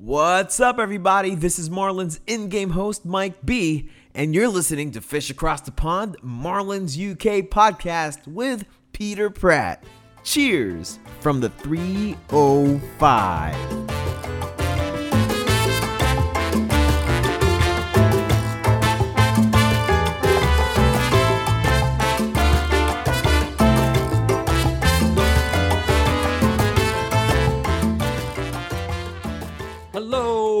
What's up, everybody? This is Marlins in game host Mike B, and you're listening to Fish Across the Pond, Marlins UK podcast with Peter Pratt. Cheers from the 305.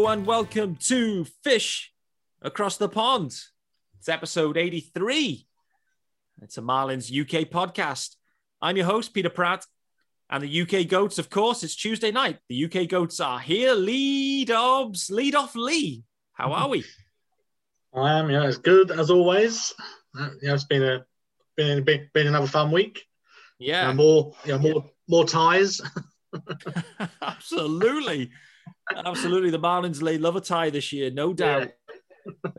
And welcome to Fish Across the Pond. It's episode 83. It's a Marlins UK podcast. I'm your host, Peter Pratt, and the UK Goats, of course, it's Tuesday night. The UK Goats are here. Lee Dobbs, lead off Lee. How are we? I am, yeah, it's good as always. Uh, yeah, it's been a been been, been another fun week. Yeah, Uh, more, yeah, more more ties. absolutely. Absolutely. The Marlins lay love a tie this year, no doubt.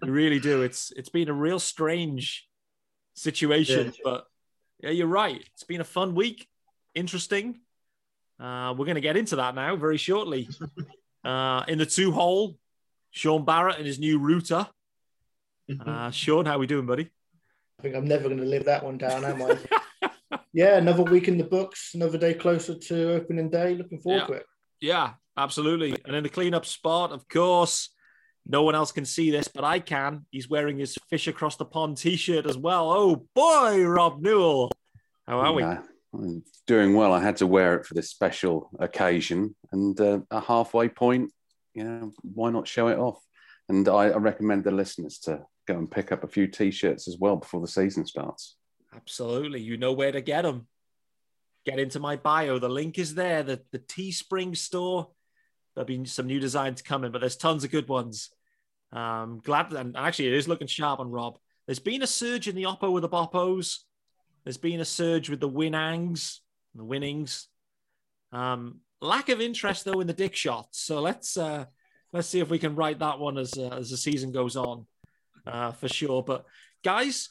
They really do. It's it's been a real strange situation, Yeah. but yeah, you're right. It's been a fun week, interesting. Uh, we're going to get into that now very shortly. Uh, in the two hole, Sean Barrett and his new router. Uh, Sean, how are we doing, buddy? I think I'm never going to live that one down, am I? yeah, another week in the books, another day closer to opening day. Looking forward Yeah. to it. Yeah, absolutely. And in the cleanup spot, of course, no one else can see this, but I can. He's wearing his fish across the pond t-shirt as well. Oh boy, Rob Newell. How are we? I'm doing well. I had to wear it for this special occasion, and uh, a halfway point, you know, why not show it off? And I, I recommend the listeners to go and pick up a few t-shirts as well before the season starts. Absolutely. You know where to get them. Get into my bio. The link is there. The the Teespring store. There'll be some new designs coming, but there's tons of good ones. Um, glad and actually it is looking sharp on Rob. There's been a surge in the Oppo with the Boppos. There's been a surge with the Winangs, the Winnings. Um, lack of interest though in the Dick shots. So let's uh, let's see if we can write that one as uh, as the season goes on, uh, for sure. But guys,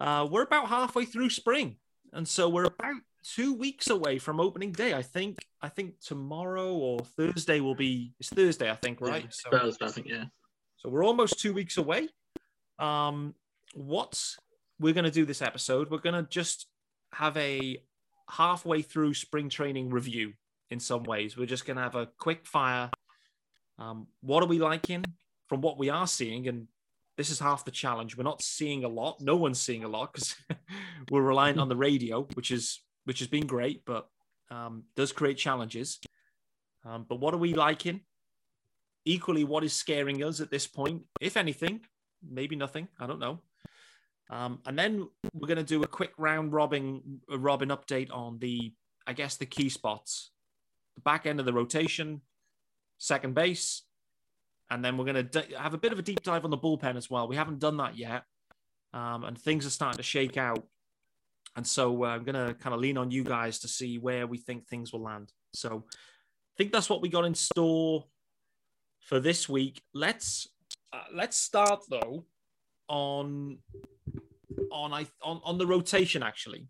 uh, we're about halfway through spring, and so we're about two weeks away from opening day. I think. I think tomorrow or Thursday will be. It's Thursday, I think, right? So, Thursday, I think, yeah. so we're almost two weeks away. Um, what we're going to do this episode? We're going to just have a halfway through spring training review. In some ways, we're just going to have a quick fire. Um, what are we liking from what we are seeing? And this is half the challenge. We're not seeing a lot. No one's seeing a lot because we're relying on the radio, which is which has been great, but um, does create challenges. Um, but what are we liking? Equally, what is scaring us at this point, if anything? Maybe nothing. I don't know. Um, and then we're going to do a quick round robin, robin update on the, I guess, the key spots, the back end of the rotation, second base, and then we're going to have a bit of a deep dive on the bullpen as well. We haven't done that yet, um, and things are starting to shake out. And so uh, I'm going to kind of lean on you guys to see where we think things will land. So I think that's what we got in store for this week. Let's uh, let's start though on on I on, on the rotation actually.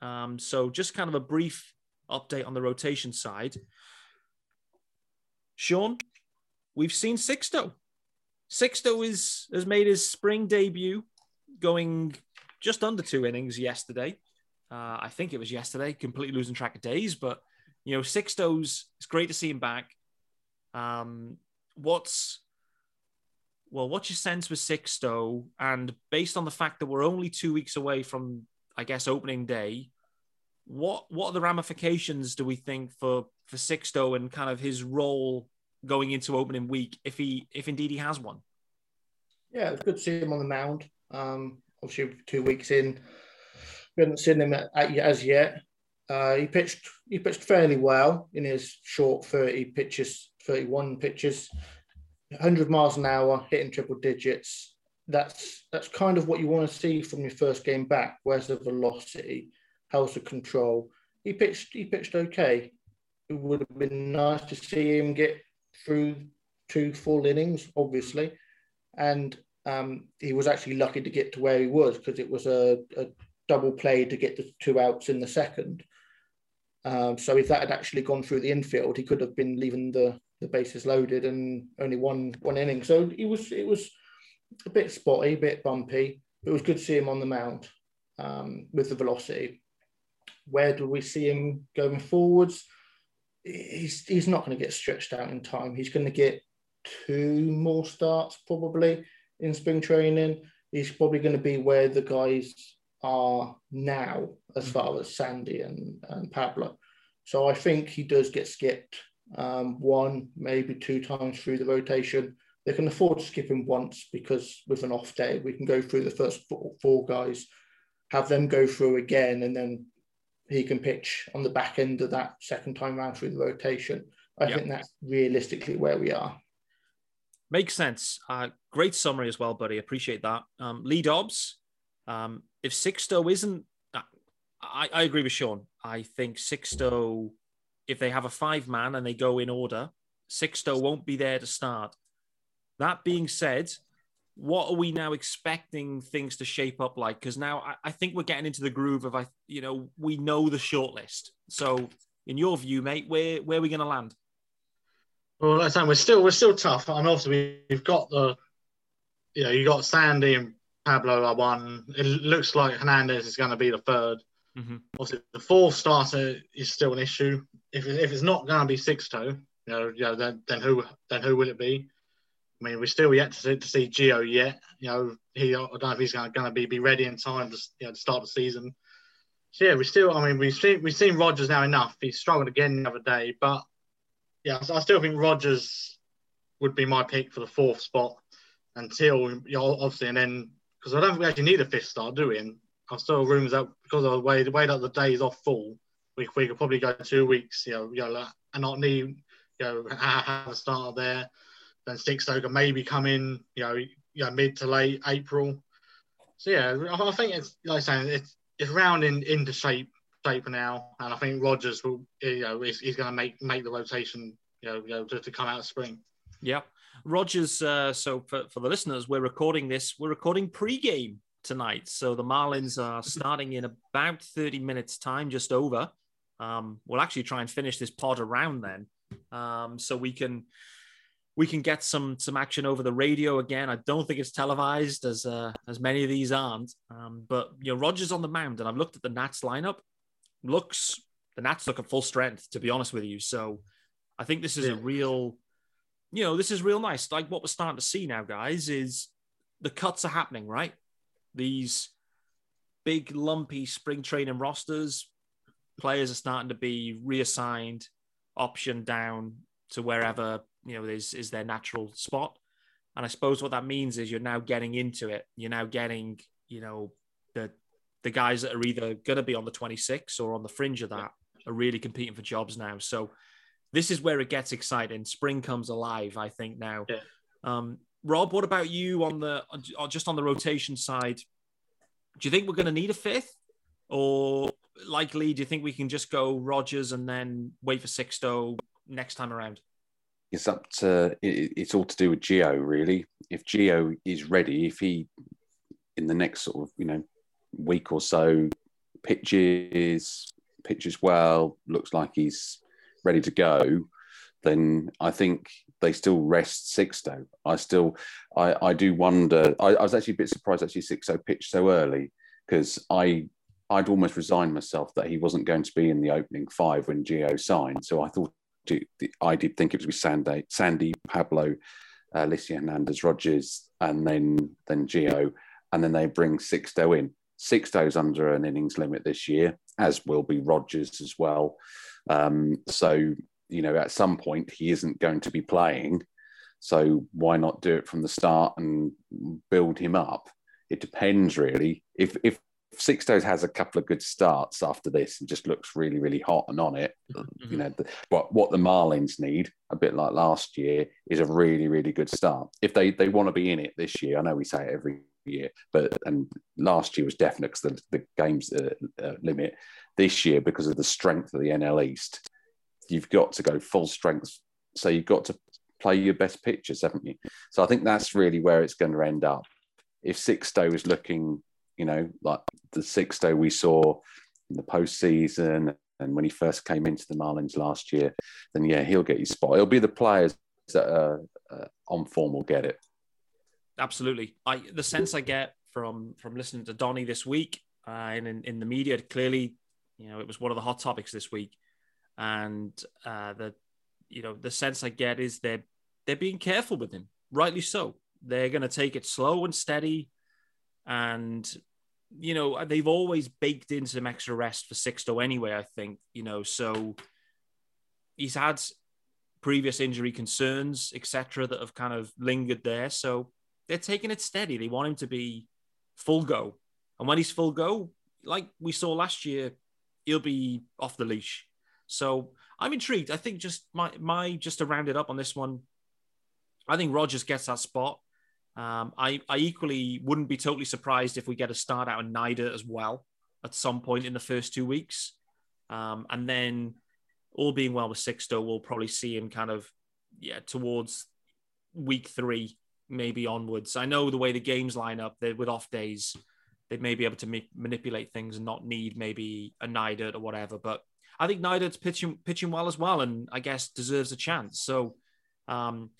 Um, so just kind of a brief update on the rotation side. Sean, we've seen Sixto. Sixto is has made his spring debut, going just under two innings yesterday. Uh, I think it was yesterday. Completely losing track of days, but you know, Sixto's. It's great to see him back. Um, what's well, what's your sense with Sixto? And based on the fact that we're only two weeks away from, I guess, opening day, what what are the ramifications do we think for for Sixto and kind of his role going into opening week, if he if indeed he has one? Yeah, it's good to see him on the mound. Um, obviously, two weeks in, we haven't seen him at, at, as yet. Uh, he pitched he pitched fairly well in his short 30 pitches, 31 pitches, 100 miles an hour, hitting triple digits. That's that's kind of what you want to see from your first game back. Where's the velocity? How's the control? He pitched he pitched okay. It would have been nice to see him get through two full innings, obviously, and um, he was actually lucky to get to where he was because it was a, a double play to get the two outs in the second. Um, so if that had actually gone through the infield, he could have been leaving the the bases loaded and only one one inning. So he was it was a bit spotty, a bit bumpy. But it was good to see him on the mound um, with the velocity. Where do we see him going forwards? He's he's not going to get stretched out in time. He's going to get two more starts probably in spring training. He's probably going to be where the guys are now, as mm. far as Sandy and, and Pablo. So I think he does get skipped um, one, maybe two times through the rotation. They can afford to skip him once because with an off day, we can go through the first four, four guys, have them go through again, and then he can pitch on the back end of that second time round through the rotation. I yep. think that's realistically where we are. Makes sense. Uh, great summary as well, buddy. Appreciate that. Um, Lee Dobbs, um, if Sixto isn't, uh, I, I agree with Sean. I think Sixto, if they have a five man and they go in order, Sixto won't be there to start. That being said, what are we now expecting things to shape up like? Because now I, I, think we're getting into the groove of I, you know, we know the shortlist. So, in your view, mate, where where are we going to land? Well, like I say, we're still we're still tough. I mean, obviously we've got the, you know, you got Sandy and Pablo are one. It looks like Hernandez is going to be the 3rd mm-hmm. Obviously, the fourth starter is still an issue. If, if it's not going to be Sixto, you know, you know, then, then who then who will it be? I mean, we're still yet to see, to see Gio yet. You know, he I don't know if he's going to be be ready in time to you know to start the season. So yeah, we still. I mean, we've seen we've seen Rogers now enough. He struggled again the other day, but yeah, I still think Rogers would be my pick for the fourth spot until you know, obviously, and then because I don't think we actually need a fifth star, do we? And I still rumors that because of the way the way that the day is off full, we, we could probably go two weeks, you know, you know, and not need you know have a starter there. Then Sixto can maybe come in, you know, you know, mid to late April. So yeah, I think it's like I'm saying it's it's rounding into shape shape now, and I think Rogers will, you know, he's, is going to make make the rotation, you know, you know to, to come out of spring. Yeah, Rogers. Uh, so for, for the listeners, we're recording this. We're recording pre-game tonight. So the Marlins are starting in about thirty minutes time, just over. Um, we'll actually try and finish this pod around then, um, so we can we can get some some action over the radio again. I don't think it's televised as uh, as many of these aren't. Um, but you know, Rogers on the mound, and I've looked at the Nats lineup looks the Nats look at full strength, to be honest with you. So I think this is yeah. a real, you know, this is real nice. Like what we're starting to see now, guys, is the cuts are happening, right? These big lumpy spring training rosters, players are starting to be reassigned, option down to wherever you know is is their natural spot. And I suppose what that means is you're now getting into it. You're now getting, you know, the the guys that are either going to be on the 26 or on the fringe of that are really competing for jobs now. So this is where it gets exciting. Spring comes alive, I think now. Yeah. Um, Rob, what about you on the just on the rotation side? Do you think we're going to need a fifth, or likely do you think we can just go Rogers and then wait for Sixto next time around? It's up to it's all to do with Gio really. If Gio is ready, if he in the next sort of you know week or so pitches pitches well, looks like he's ready to go, then I think they still rest Sixto. I still, I, I do wonder. I, I was actually a bit surprised actually Sixto pitched so early because I, I'd almost resigned myself that he wasn't going to be in the opening five when Gio signed. So I thought I did think it was with Sandy, Sandy Pablo, uh, Licia Hernandez, Rogers, and then then Gio, and then they bring Sixto in. Sixto's under an innings limit this year, as will be Rogers as well. Um, so, you know, at some point he isn't going to be playing. So why not do it from the start and build him up? It depends really. If if Sixto's has a couple of good starts after this and just looks really, really hot and on it. Mm-hmm. You know, the, what what the Marlins need, a bit like last year, is a really, really good start. If they they want to be in it this year, I know we say it every year, but and last year was definite because the, the games uh, uh, limit. This year, because of the strength of the NL East, you've got to go full strength. So you've got to play your best pitchers, haven't you? So I think that's really where it's going to end up. If Sixto is looking, you know, like the Sixto we saw in the postseason and when he first came into the Marlins last year, then yeah, he'll get his spot. It'll be the players that are uh, on form will get it. Absolutely. I the sense I get from from listening to Donny this week uh, and in, in the media, clearly, you know, it was one of the hot topics this week, and uh, the you know the sense I get is they're they're being careful with him, rightly so. They're going to take it slow and steady, and you know they've always baked in some extra rest for Sixto anyway. I think you know so he's had previous injury concerns, etc., that have kind of lingered there. So they're taking it steady. They want him to be full go, and when he's full go, like we saw last year, he'll be off the leash. So I'm intrigued. I think just my my just to round it up on this one, I think Rogers gets that spot. Um, I I equally wouldn't be totally surprised if we get a start out in Nida as well at some point in the first two weeks, um, and then all being well with Sixto, we'll probably see him kind of yeah towards week three maybe onwards. I know the way the games line up, they with off days, they may be able to ma- manipulate things and not need maybe a Neidert or whatever. But I think Neidert's pitching pitching well as well, and I guess deserves a chance. So, um,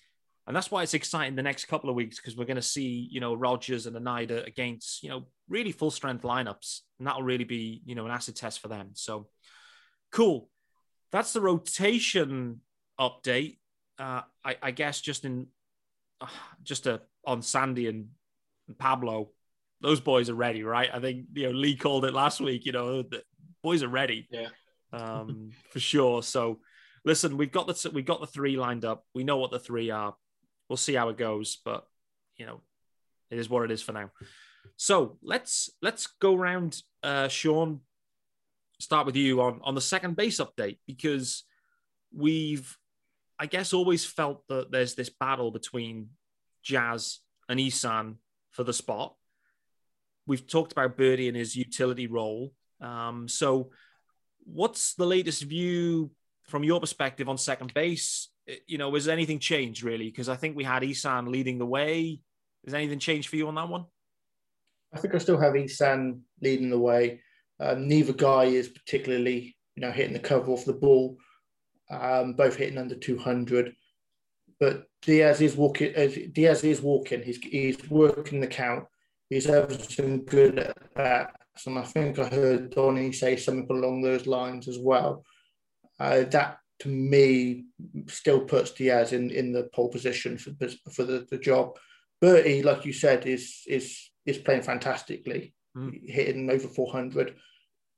and that's why it's exciting the next couple of weeks because we're going to see you know Rogers and a Neidert against you know really full strength lineups, and that'll really be you know an acid test for them. So, cool. That's the rotation update. Uh, I, I guess just in just a, on Sandy and Pablo, those boys are ready, right? I think you know Lee called it last week. You know, the boys are ready, yeah, um, for sure. So, listen, we've got the we've got the three lined up. We know what the three are. We'll see how it goes, but you know, it is what it is for now. So let's let's go around, uh, Sean. Start with you on on the second base update because we've I guess, always felt that there's this battle between Jazz and Isan for the spot. We've talked about Berti and his utility role. Um, so, what's the latest view from your perspective on second base? You know, has anything changed really? Because I think we had Isan leading the way. Has anything changed for you on that one? I think I still have Isan leading the way. Um, neither guy is particularly, you know, hitting the cover off the ball um, both hitting under 200. But Diaz is walking. Diaz is walking. He's he's working the count. He's some good at bats, and I think I heard Donny say something along those lines as well. Uh, that to me still puts Diaz in, in the pole position for for the, the job. Berti, like you said, is is is playing fantastically, mm. hitting over 400.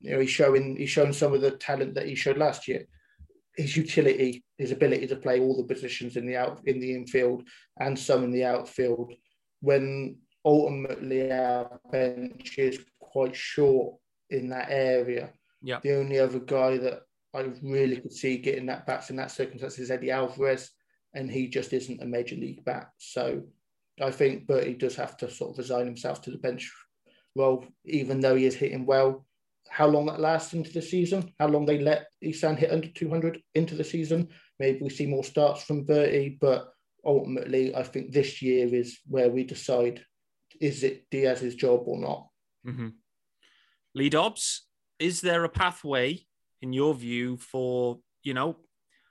You know, he's showing he's showing some of the talent that he showed last year his utility, his ability to play all the positions in the out in the infield and some in the outfield, when ultimately our bench is quite short in that area. Yeah. The only other guy that I really could see getting that bats in that circumstance is Eddie Alvarez, and he just isn't a major league bat. So I think Berti does have to sort of resign himself to the bench role, even though he is hitting well how long that lasts into the season, how long they let Isan hit under 200 into the season. Maybe we see more starts from Berti, but ultimately, I think this year is where we decide is it Diaz's job or not. Mm-hmm. Lee Dobbs, is there a pathway, in your view, for, you know,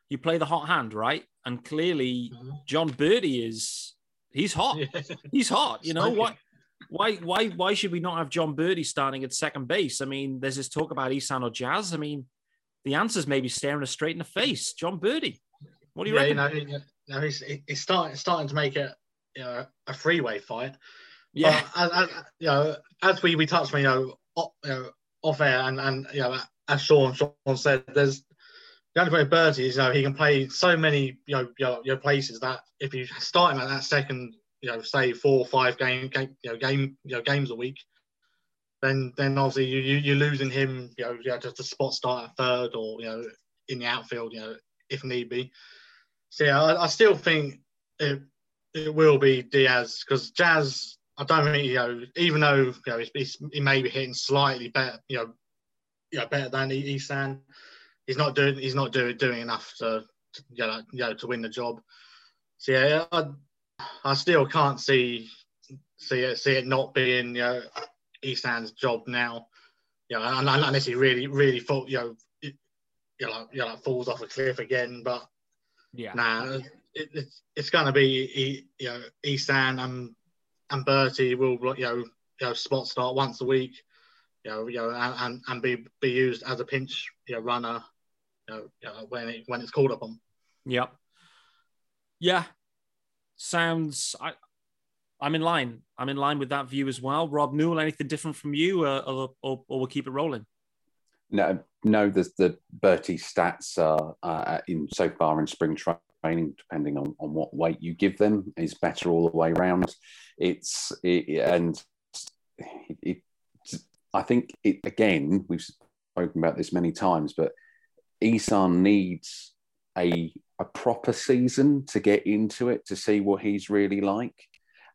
you play the hot hand, right? And clearly, mm-hmm. Jon Berti is, he's hot. Yeah. He's hot. You know, what? Why why why should we not have Jon Berti starting at second base? I mean, there's this talk about Isan or Jazz. I mean, the answer's maybe staring us straight in the face. Jon Berti, What do you yeah, reckon? You know, he's, he's starting starting to make it you know, a freeway fight. Yeah. But as, as, you know, as we, we touched on, you know, off, you know, off air and, and you know, as Sean, Sean said, there's the only way Berti is, you know, he can play so many, you know, you know, places that if you start him at that second you know, say four or five game, game you know, game, you know, games a week, then then obviously you, you you're losing him, you know, yeah, just a spot start at third or you know in the outfield, you know, if need be. So yeah, I, I still think it it will be Diaz because Jazz. I don't think you know, even though you know he's, he's, he may be hitting slightly better, you know, you know, better than Isan. He's not doing he's not doing doing enough to, to you know, you know to win the job. So yeah, I, I still can't see see it see it not being you know Isan's job now. You know, unless he really really thought you know you know, like, you know, like falls off a cliff again. But Yeah. nah, it, it's it's going to be E- you know Isan and and Berti will you know you know spot start once a week, you know you know and, and, and be be used as a pinch you know runner, you know, you know when it when it's called upon. Yep. Yeah. Sounds. I. I'm in line. I'm in line with that view as well. Rob Newell, anything different from you, uh, or, or, or we'll keep it rolling? No, no. The the Berti stats are uh, in so far in spring training, depending on, on what weight you give them, is better all the way around. It's it, and it, it, I think it again. We've spoken about this many times, but Isan needs a a proper season to get into it to see what he's really like.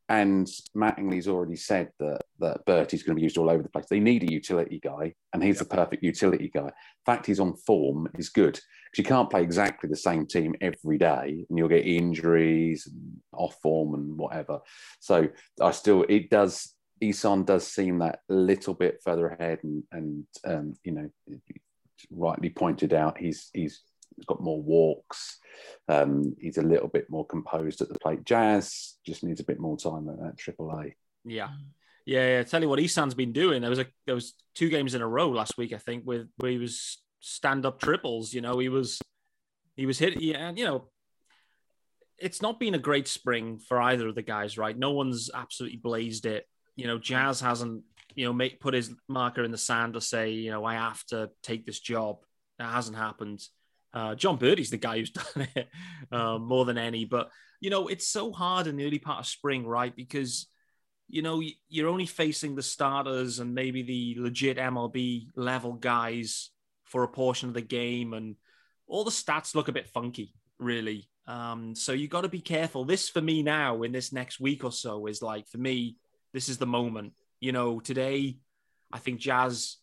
And Mattingly's already said that that Berti's going to be used all over the place. They need a utility guy, and he's the perfect utility guy. The fact he's on form is good because you can't play exactly the same team every day, and you'll get injuries, and off form, and whatever. So I still, it does. Isan does seem that little bit further ahead, and and um, you know, rightly pointed out, he's he's got more walks. Um, he's a little bit more composed at the plate. Jazz just needs a bit more time at that Triple A. Yeah. Yeah, yeah. Tell you what, Isan's been doing. There was a there was two games in a row last week, I think, with where he was stand up triples. You know, he was he was hit. Yeah, and you know, it's not been a great spring for either of the guys, right? No one's absolutely blazed it. You know, Jazz hasn't you know make put his marker in the sand to say you know I have to take this job. That hasn't happened. Uh, Jon Berti's the guy who's done it um, more than any. But you know, it's so hard in the early part of spring, right? Because you know you're only facing the starters and maybe the legit MLB level guys for a portion of the game, and all the stats look a bit funky, really. Um, so you got to be careful. This for me now in this next week or so is like for me, this is the moment. You know, today I think Jazz.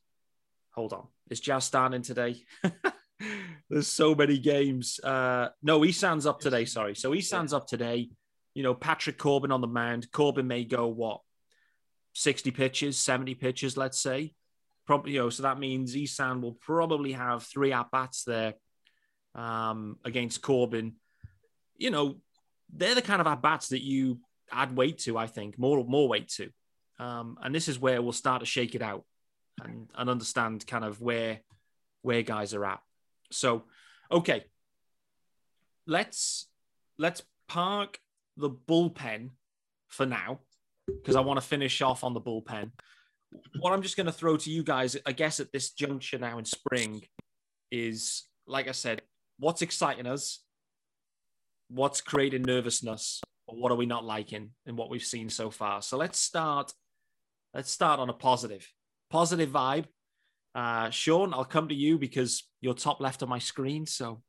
Hold on, is Jazz starting today? There's so many games. Uh, no, stands up today. Sorry. So Isan's up today. You know, Patrick Corbin on the mound. Corbin may go what, 60 pitches, 70 pitches, let's say. Probably, you know, so that means Isan will probably have three at bats there um, against Corbin. You know, they're the kind of at bats that you add weight to, I think, more more weight to. Um, and this is where we'll start to shake it out and, and understand kind of where where guys are at. So, okay, let's let's park the bullpen for now because I want to finish off on the bullpen. What I'm just going to throw to you guys, I guess, at this juncture now in spring, is like I said, what's exciting us, what's creating nervousness, or what are we not liking in what we've seen so far. So let's start. Let's start on a positive, positive vibe. Uh, Sean, I'll come to you because you're top left on my screen. So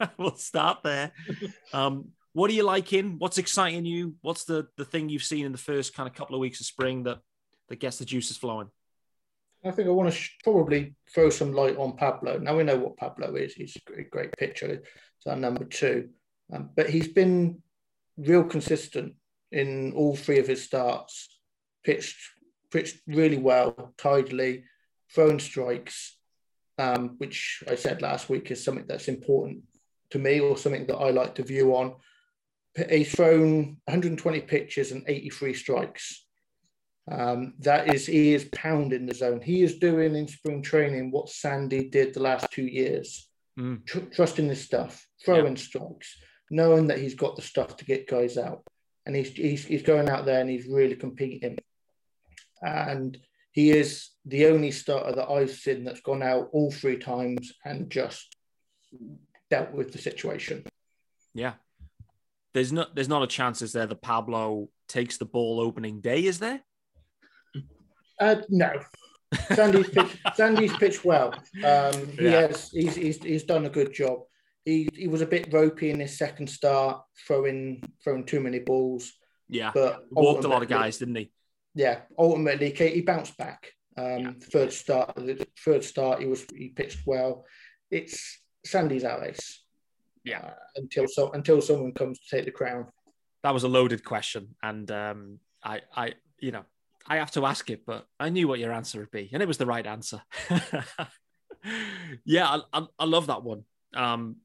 we'll start there. Um, what are you liking? What's exciting you? What's the, the thing you've seen in the first kind of couple of weeks of spring that, that gets the juices flowing? I think I want to sh- probably throw some light on Pablo. Now we know what Pablo is. He's a great, great pitcher. It's our number two. Um, but he's been real consistent in all three of his starts. Pitched, pitched really well, tidily, thrown strikes, um, which I said last week is something that's important to me or something that I like to view on. He's thrown 120 pitches and 83 strikes. Um, that is, he is pounding the zone. He is doing in spring training what Sandy did the last two years, Mm. tr- trusting his stuff, throwing strikes, knowing that he's got the stuff to get guys out, and he's he's, he's going out there and he's really competing. And he is the only starter that I've seen that's gone out all three times and just dealt with the situation. Yeah. There's not there's not a chance is there that Pablo takes the ball opening day, is there? Uh, no, Sandy's pitched, Sandy's pitched well. Um, he Yeah. has he's, he's he's done a good job. He he was a bit ropey in his second start, throwing throwing too many balls, Yeah. but Walked a lot of guys, didn't he? Yeah, ultimately he he bounced back. Um, Yeah. Third start, the third start, he was he pitched well. It's Sandy's our ace. Yeah. Uh, until so until someone comes to take the crown. That was a loaded question. And um I I you know, I have to ask it, but I knew what your answer would be, and it was the right answer. yeah, I, I, I love that one. Um,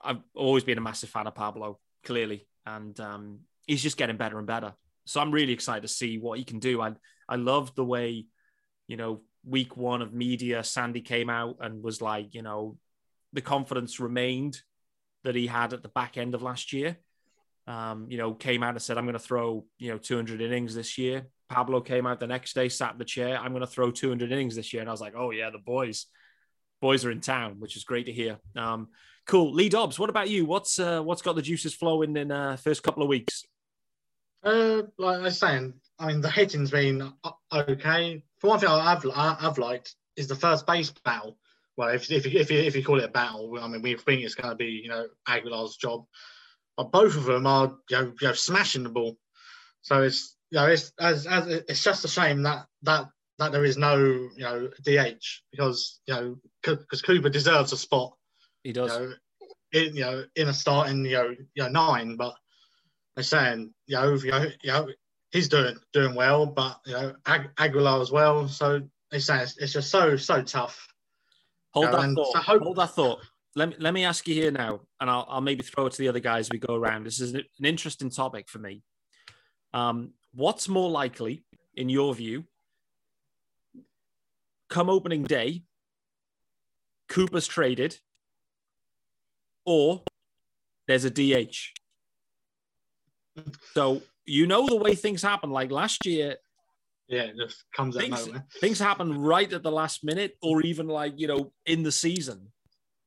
I've always been a massive fan of Pablo, clearly, and um, he's just getting better and better. So I'm really excited to see what he can do. I I love the way, you know, week one of media, Sandy came out and was like, you know, the confidence remained that he had at the back end of last year. Um, you know, came out and said, I'm going to throw, you know, 200 innings this year. Pablo came out the next day, sat in the chair. I'm going to throw 200 innings this year. And I was like, oh, yeah, the boys, boys are in town, which is great to hear. Um, cool. Lee Dobbs, what about you? What's uh, what's got the juices flowing in uh, first couple of weeks? Uh, like I was saying, I mean, the hitting's been okay. For one thing, I've I've liked is the first base battle. Well, if if if you, if you call it a battle, I mean, we think it's going to be you know Aguilar's job, but both of them are you know, you know smashing the ball. So it's you know it's as, as it's just a shame that that that there is no you know DH because you know because Cooper deserves a spot. He does. You know, in, you know, in a starting you know, you know nine, but they're saying you know, you know, you know he's doing doing well, but you know Ag- Aguilar as well. So they say it's, it's, just so so tough. Hold you know, that thought. So hope- Hold that thought. Let me let me ask you here now, and I'll I'll maybe throw it to the other guys we go around. This is an, an interesting topic for me. Um, what's more likely, in your view, come opening day, Cooper's traded, or there's a DH? So you know the way things happen. Like last year, yeah, it just comes out things, things happen right at the last minute, or even like you know in the season.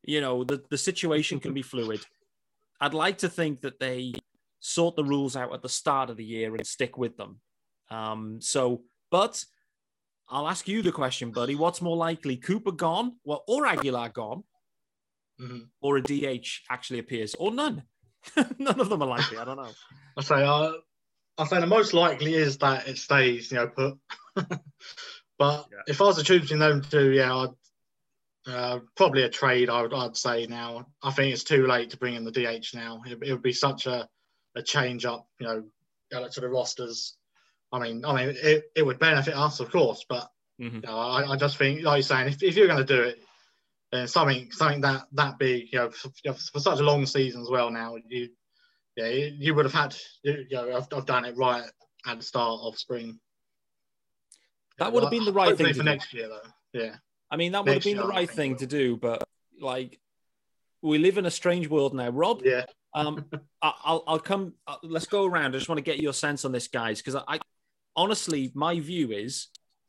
You know the the situation can be fluid. I'd like to think that they sort the rules out at the start of the year and stick with them. Um, so, but I'll ask you the question, buddy. What's more likely, Cooper gone, well, or Aguilar gone, mm-hmm. or a DH actually appears, or none? none of them are likely. I don't know. I say, uh, I say the most likely is that it stays, you know, put. but yeah. if I was to choose between them two, yeah, I'd, uh, probably a trade. I would, I'd say now. I think it's too late to bring in the DH now. It, it would be such a, a change up, you know, to the rosters. I mean, I mean, it, it would benefit us, of course, but mm-hmm. you know, I, I just think, like you're saying, if, if you're going to do it, something something that that big, you know, for, for such a long season as well. Now you yeah, you would have had, you know, I've, I've done it right at the start of spring. That would have been the right thing for next year, though. Yeah. I mean, that would next have been the right thing to do, but like, we live in a strange world now. Rob, yeah. um, I'll, I'll come. Uh, let's go around. I just want to get your sense on this, guys, because I, I, honestly, my view is,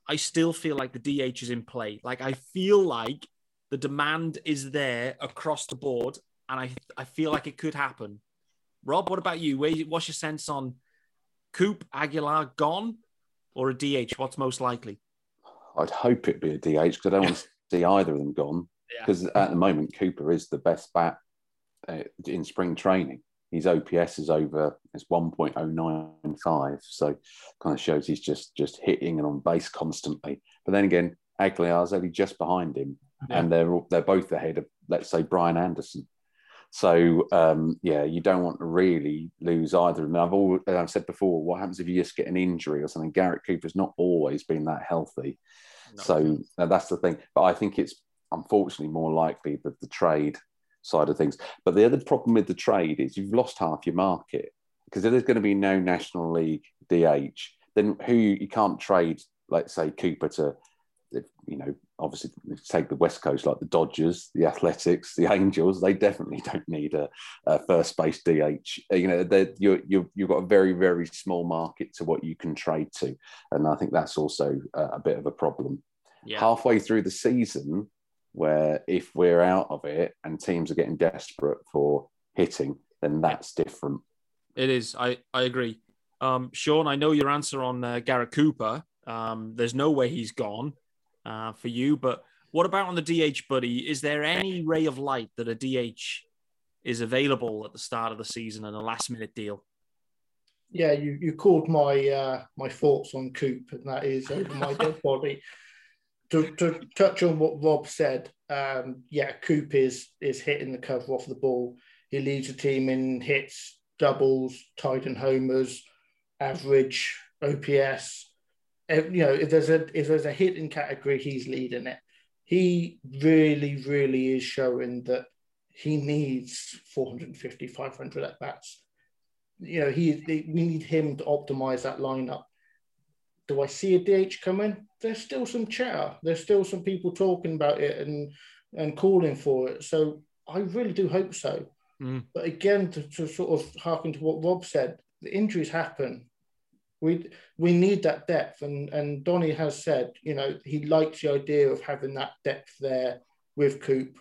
I still feel like the DH is in play. Like, I feel like the demand is there across the board, and I, I feel like it could happen. Rob, what about you? Where, What's your sense on Coop, Aguilar gone or a DH? What's most likely? I'd hope it'd be a DH because I don't want to see either of them gone. Because yeah. at the moment, Cooper is the best bat uh, in spring training. His OPS is over it's 1.095, so kind of shows he's just just hitting and on base constantly. But then again, Aguilar's only just behind him, yeah. and they're they're both ahead of let's say Brian Anderson. So um, yeah, you don't want to really lose either of them. I've always, I've said before, what happens if you just get an injury or something? Garrett Cooper's not always been that healthy, no. so that's the thing. But I think it's unfortunately more likely that the trade side of things. But the other problem with the trade is you've lost half your market because if there's going to be no National League DH, then who you can't trade, let's say Cooper to, you know, obviously take the West Coast like the Dodgers, the Athletics, the Angels. They definitely don't need a, a first base DH. You know, you you you've got a very very small market to what you can trade to, and I think that's also a, a bit of a problem. Yeah. Halfway through the season, where if we're out of it and teams are getting desperate for hitting, then that's different. It is. I I agree. Um, Sean, I know your answer on uh, Garrett Cooper. Um, there's no way he's gone uh, for you. But what about on the DH, buddy? Is there any ray of light that a DH is available at the start of the season and a last minute deal? Yeah, you, you called my uh, my thoughts on Coop, and that is over my dead body. To, to touch on what Rob said, um, yeah, Coop is is hitting the cover off the ball. He leads the team in hits, doubles, tight and homers, average, OPS, you know, if there's a if there's a hitting category, he's leading it. he really, really is showing that he needs 450, 500 at bats. You know, he, we need him to optimize that lineup. Do I see a DH coming? There's still some chatter. There's still some people talking about it and and calling for it. So I really do hope so. Mm. But again, to, to sort of harken to what Rob said, the injuries happen. We we need that depth, and and Donny has said, you know, he likes the idea of having that depth there with Coop.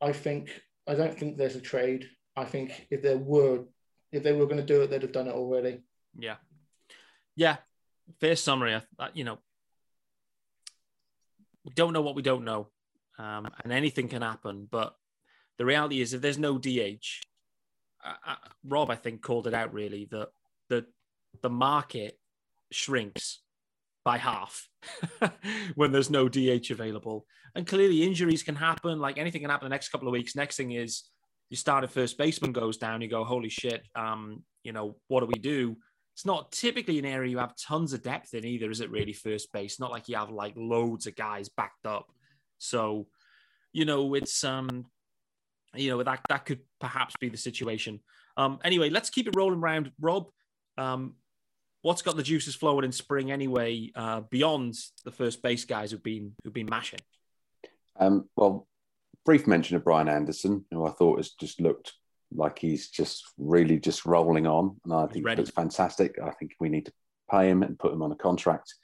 I think I don't think there's a trade. I think if there were, if they were going to do it, they'd have done it already. Yeah, yeah. Fair summary. I, you know, we don't know what we don't know, um, and anything can happen. But the reality is, if there's no DH, uh, Rob, I think, called it out really that the market shrinks by half when there's no DH available. And clearly, injuries can happen. Like anything can happen the next couple of weeks. Next thing is you start at first baseman goes down. You go, holy shit. Um, you know, what do we do? It's not typically an area you have tons of depth in either, is it? Really, first base. Not like you have like loads of guys backed up. So, you know, it's um, you know that that could perhaps be the situation. Um, anyway, let's keep it rolling around. Rob, um, what's got the juices flowing in spring anyway? Uh, beyond the first base guys who've been who've been mashing. Um, well, brief mention of Brian Anderson, who I thought has just looked like he's just really just rolling on, and I think it's fantastic. I think we need to pay him and put him on a contract.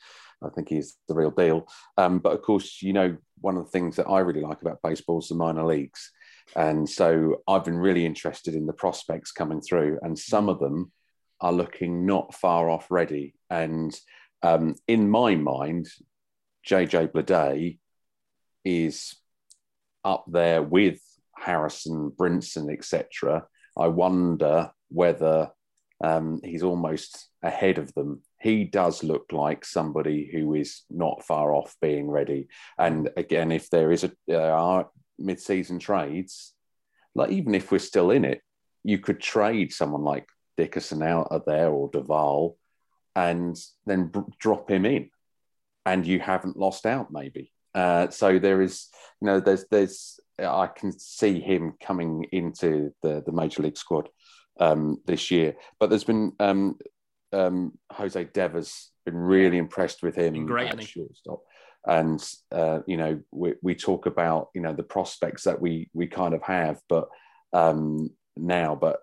I think he's the real deal. Um, but of course, you know, one of the things that I really like about baseball is the minor leagues. And so I've been really interested in the prospects coming through, and some of them are looking not far off ready. And um, in my mind, JJ Bleday is up there with Harrison, Brinson, etc. I wonder whether um, he's almost ahead of them. He does look like somebody who is not far off being ready. And again, if there is a there are mid-season trades, like even if we're still in it, you could trade someone like Dickerson out of there or Duvall, and then b- drop him in, and you haven't lost out maybe. Uh, so there is, you know, there's there's I can see him coming into the the major league squad um, this year. But there's been um, um, Jose Devers been really impressed with him been great at shortstop. And uh, you know, we, we talk about you know the prospects that we we kind of have, but um, now, but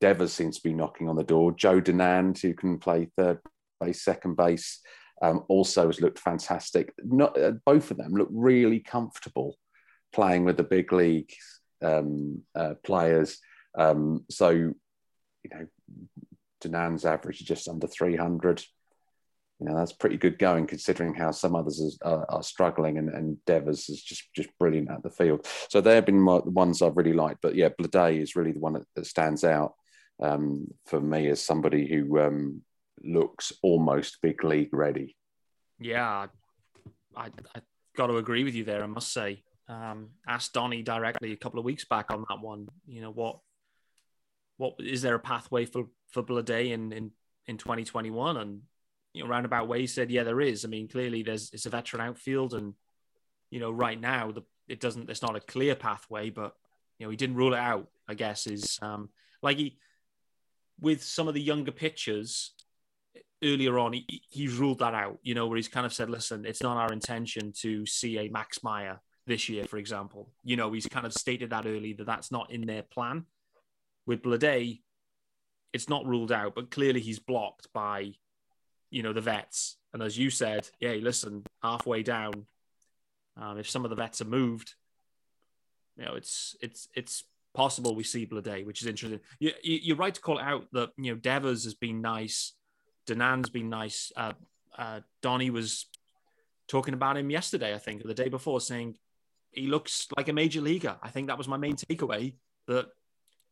Devers seems to be knocking on the door. Joe Dunand, who can play third base, second base, um, also has looked fantastic. Not uh, both of them look really comfortable playing with the big league um, uh, players. Um, so, you know, Dunand's average is just under 300. You know, that's pretty good going considering how some others are, are struggling and, and Devers is just, just brilliant at the field. So they've been the ones I've really liked. But yeah, Bleday is really the one that, that stands out um, for me as somebody who um, looks almost big league ready. Yeah, I, I got to agree with you there, I must say. Um, asked Donny directly a couple of weeks back on that one. You know what? What is there a pathway for for Bleday in in in 2021? And you know, roundabout way, he said, yeah, there is. I mean, clearly there's it's a veteran outfield, and you know, right now the it doesn't. It's not a clear pathway, but you know, he didn't rule it out. I guess is um like he with some of the younger pitchers earlier on, he, he's ruled that out. You know, where he's kind of said, listen, it's not our intention to see a Max Meyer this year, for example. You know, he's kind of stated that early that that's not in their plan. With Bleday, it's not ruled out, but clearly he's blocked by, you know, the vets. And as you said, yeah, listen, halfway down, um, if some of the vets are moved, you know, it's it's it's possible we see Bleday, which is interesting. You, you, are right to call out that you know Devers has been nice, Dunand's been nice. Uh, uh, Donny was talking about him yesterday, I think, or the day before, saying he looks like a major leaguer. I think that was my main takeaway. That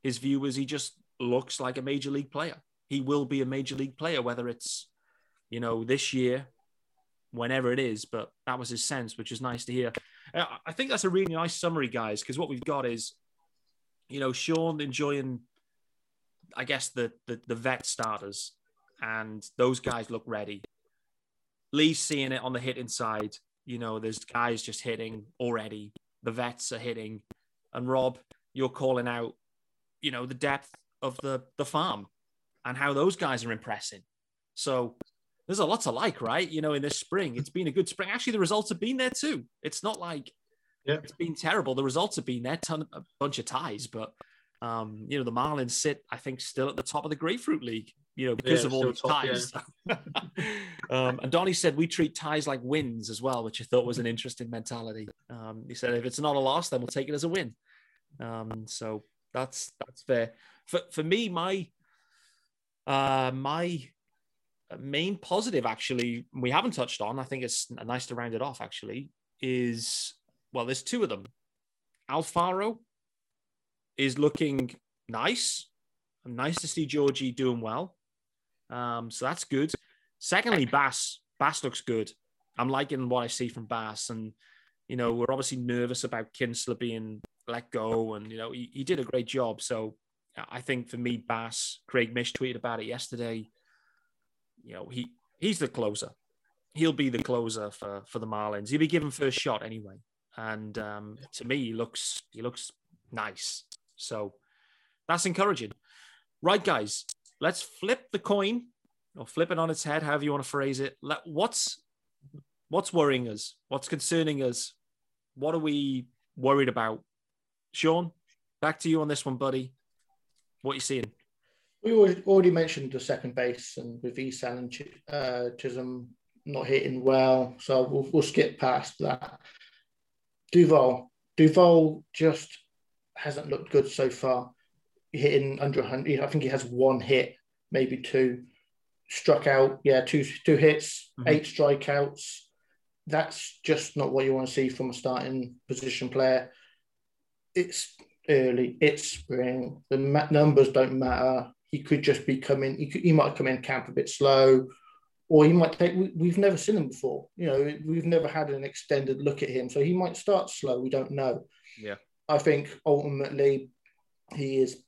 his view was he just looks like a major league player. He will be a major league player, whether it's you know this year, whenever it is. But that was his sense, which is nice to hear. Uh, I think that's a really nice summary, guys, because what we've got is, you know, Sean enjoying, I guess the the, the vet starters, and those guys look ready. Lee's seeing it on the hitting side You know, there's guys just hitting already. The vets are hitting, and Rob, you're calling out, you know, the depth of the the farm and how those guys are impressing. So there's a lot to like, right? You know, in this spring, it's been a good spring. Actually, the results have been there too. It's not like Yeah. it's been terrible. The results have been there, ton, a bunch of ties, but um, you know, the Marlins sit, I think, still at the top of the Grapefruit League. You know, because Yeah, of all the ties. um, and Donnie said we treat ties like wins as well, which I thought was an interesting mentality. Um, he said if it's not a loss, then we'll take it as a win. Um, so that's that's fair. For for me, my uh, my main positive actually we haven't touched on. I think it's nice to round it off. Actually, is well, there's two of them. Alfaro is looking nice. Nice to see Georgie doing well. Um, so that's good. Secondly, Bass. Bass looks good. I'm liking what I see from Bass. And, you know, we're obviously nervous about Kintzler being let go. And, you know, he, he did a great job. So I think for me, Bass, Craig Mish tweeted about it yesterday. You know, he he's the closer. He'll be the closer for, for the Marlins. He'll be given first shot anyway. And um, to me, he looks he looks nice. So that's encouraging. Right, guys, let's flip the coin or flip it on its head, however you want to phrase it. Let, what's what's worrying us? What's concerning us? What are we worried about? Sean, back to you on this one, buddy. What are you seeing? We already- mentioned the second base and with Isan and Ch- uh, Chisholm not hitting well, so we'll, we'll skip past that. Duvall, Duvall just hasn't looked good so far. Hitting under 100, I think he has one hit, maybe two. Struck out, yeah, two two hits, Mhm. eight strikeouts. That's just not what you want to see from a starting position player. It's early, it's spring. The numbers don't matter. He could just be coming. He, could, he might come in camp a bit slow, or he might take. We, we've never seen him before. You know, we've never had an extended look at him, so he might start slow. We don't know. Yeah. I think ultimately he is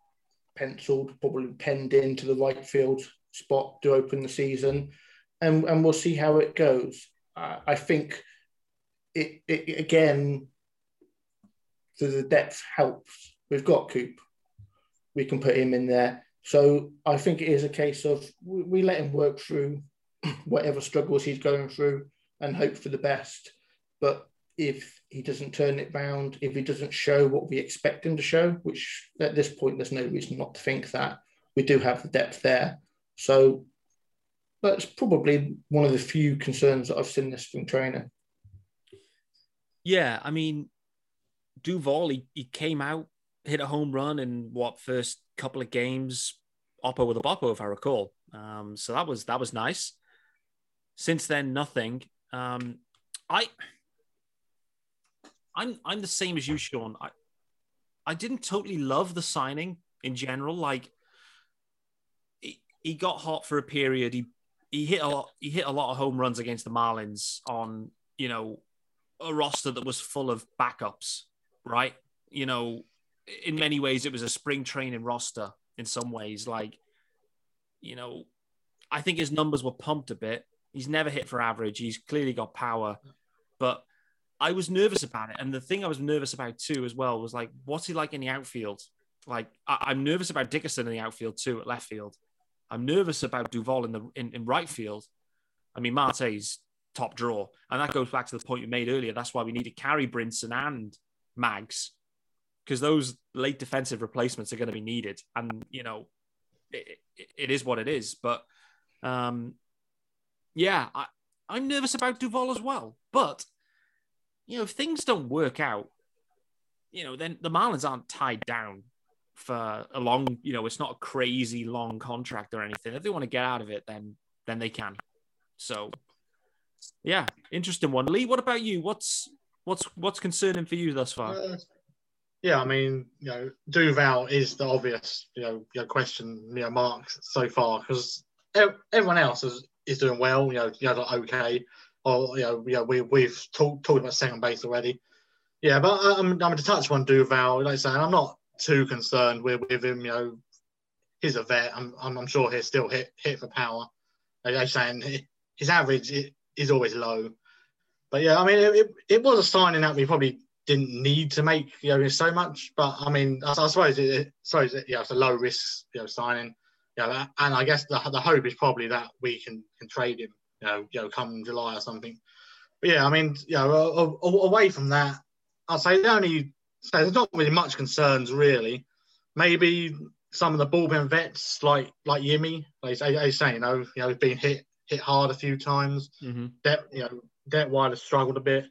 penciled, probably penned into the right field spot to open the season, and and we'll see how it goes. Uh, I think it, it it- again. The, the depth helps. We've got Coop. We can put him in there. So I think it is a case of we, let him work through whatever struggles he's going through and hope for the best. But if he doesn't turn it round, if he doesn't show what we expect him to show, which at this point there's no reason not to think that we do have the depth there. So that's probably one of the few concerns that I've seen this from trainer. Yeah, I mean, Duvall, he, he came out, hit a home run in what first couple of games, Oppo with a Boppo, if I recall. Um, so that was that was nice. Since then, nothing. Um, I, I'm I'm the same as you, Sean. I, I didn't totally love the signing in general. Like, he, he got hot for a period. He he hit a lot. He hit a lot of home runs against the Marlins on you know a roster that was full of backups, right? You know, in many ways, it was a spring training roster. In some ways, like, you know, I think his numbers were pumped a bit. He's never hit for average. He's clearly got power, but I was nervous about it. And the thing I was nervous about too, as well, was like, what's he like in the outfield? Like, I- I'm nervous about Dickerson in the outfield too, at left field. I'm nervous about Duvall in the in, in right field. I mean, Marte's top draw. And that goes back to the point you made earlier. That's why we need to carry Brinson and Mags because those late defensive replacements are going to be needed. And, you know, it, it, it is what it is. But um, yeah, I, I'm nervous about Duvall as well. But, you know, if things don't work out, you know, then the Marlins aren't tied down for a long, you know, it's not a crazy long contract or anything. If they want to get out of it, then then they can. So yeah, interesting one. Lee, what about you? What's what's what's concerning for you thus far? Uh, yeah, I mean, you know, Duvall is the obvious, you know, question, you know, mark so far because everyone else is, is doing well, you know, you know, like okay, or you know, you know, we we've talked talked about second base already. Yeah, but I- I'm I'm to touch on Duvall. Like I say, I'm not too concerned with, with him. You know, he's a vet. I'm I'm, I'm sure he'll still hit hit for power. Like I'm saying, his average is always low. but yeah, I mean, it, it, it was a signing that we probably didn't need to make you know so much. But I mean, I, I suppose it, suppose it, yeah, it's a low risk you know signing. Yeah, and I guess the, the hope is probably that we can can trade him. You know, you know, come July or something. But yeah, I mean, you know, away from that, I'd say the only so there's not really much concerns really. Maybe some of the bullpen vets like like Yimi, like I, I saying, you know, you know, he's been hit hit hard a few times. Mm-hmm. That you know, Detwiler struggled a bit.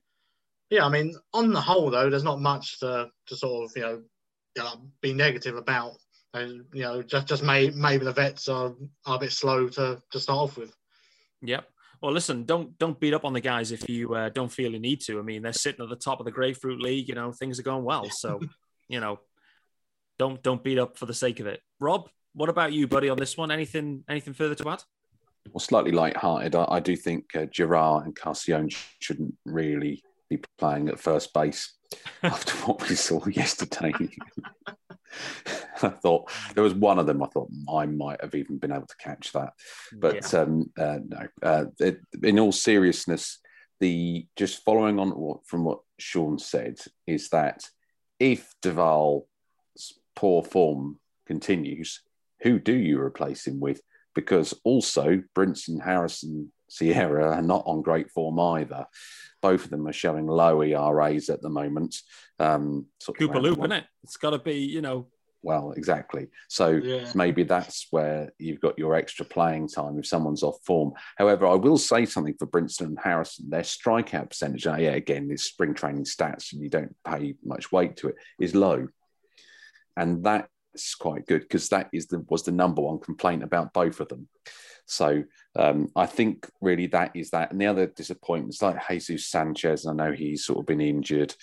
Yeah, I mean, on the whole though, there's not much to to sort of you know, you know be negative about. And you know, just just may, maybe the vets are, are a bit slow to to start off with. Yep. Well, listen, don't don't beat up on the guys if you uh, don't feel you need to. I mean, they're sitting at the top of the grapefruit league. You know, things are going well. So, you know, don't don't beat up for the sake of it. Rob, what about you, buddy, on this one? Anything anything further to add? Well, slightly light-hearted. I, I do think uh, Jerar Encarnacion shouldn't really be playing at first base after what we saw yesterday. I thought there was one of them. I thought I might have even been able to catch that, but yeah. um, uh, no. Uh, it, in all seriousness, the just following on what, from what Sean said is that if Duvall's poor form continues, who do you replace him with? Because also Brinson, Harrison, Sierra are not on great form either. Both of them are showing low ERAs at the moment. Um, Cooper Loop, isn't it? It's got to be, you know. Well, exactly. So yeah. maybe that's where you've got your extra playing time if someone's off form. However, I will say something for Brinson and Harrison. Their strikeout percentage, yeah, again, it's spring training stats and you don't pay much weight to it, is low. And that's quite good because that is the was the number one complaint about both of them. So um, I think really that is that. And the other disappointments like Jesus Sanchez, I know he's sort of been injured,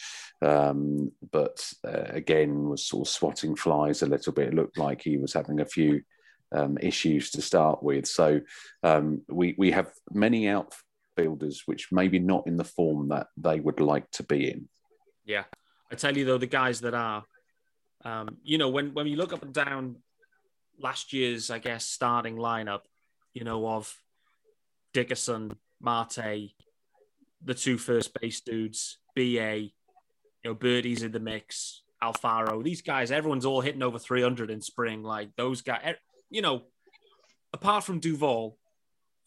um, but uh, again was sort of swatting flies a little bit. It looked like he was having a few um, issues to start with. So um, we we have many outfielders which maybe not in the form that they would like to be in. Yeah, I tell you though, the guys that are, um, you know, when when you look up and down last year's, I guess, starting lineup, you know, of Dickerson, Marte, the two first base dudes, BA, you know, Berti's in the mix, Alfaro. These guys, everyone's all hitting over 300 in spring. Like those guys, you know, apart from Duvall,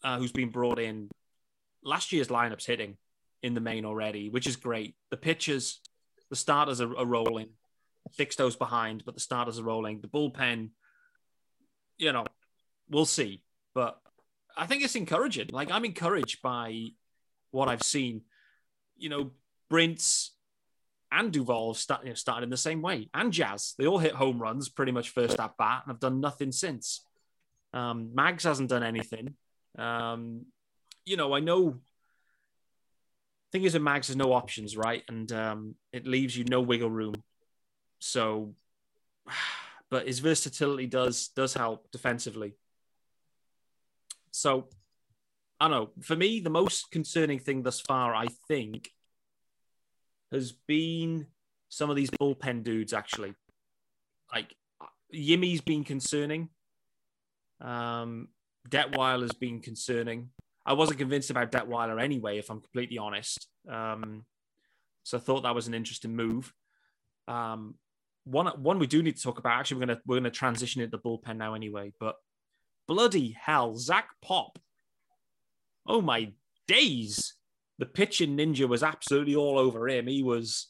uh, who's been brought in, last year's lineup's hitting in the main already, which is great. The pitchers, the starters are, are rolling. Sixto's behind, but the starters are rolling. The bullpen, you know, we'll see. But I think it's encouraging. Like I'm encouraged by what I've seen. You know, Brints and Duvall start, you know, started in the same way, and Jazz. They all hit home runs pretty much first at bat, and have done nothing since. Um, Mags hasn't done anything. Um, you know, I know. Thing is, in Mags, there's no options, right? And um, it leaves you no wiggle room. So, but his versatility does does help defensively. So I don't know. For me, the most concerning thing thus far, I think, has been some of these bullpen dudes actually. Like Yimi's been concerning. Um, Detwiler has been concerning. I wasn't convinced about Detwiler anyway, if I'm completely honest. Um, so I thought that was an interesting move. Um, one one we do need to talk about. Actually, we're gonna we're gonna transition into the bullpen now anyway. But Bloody hell, Zach Pop. Oh my days. The pitching ninja was absolutely all over him. He was,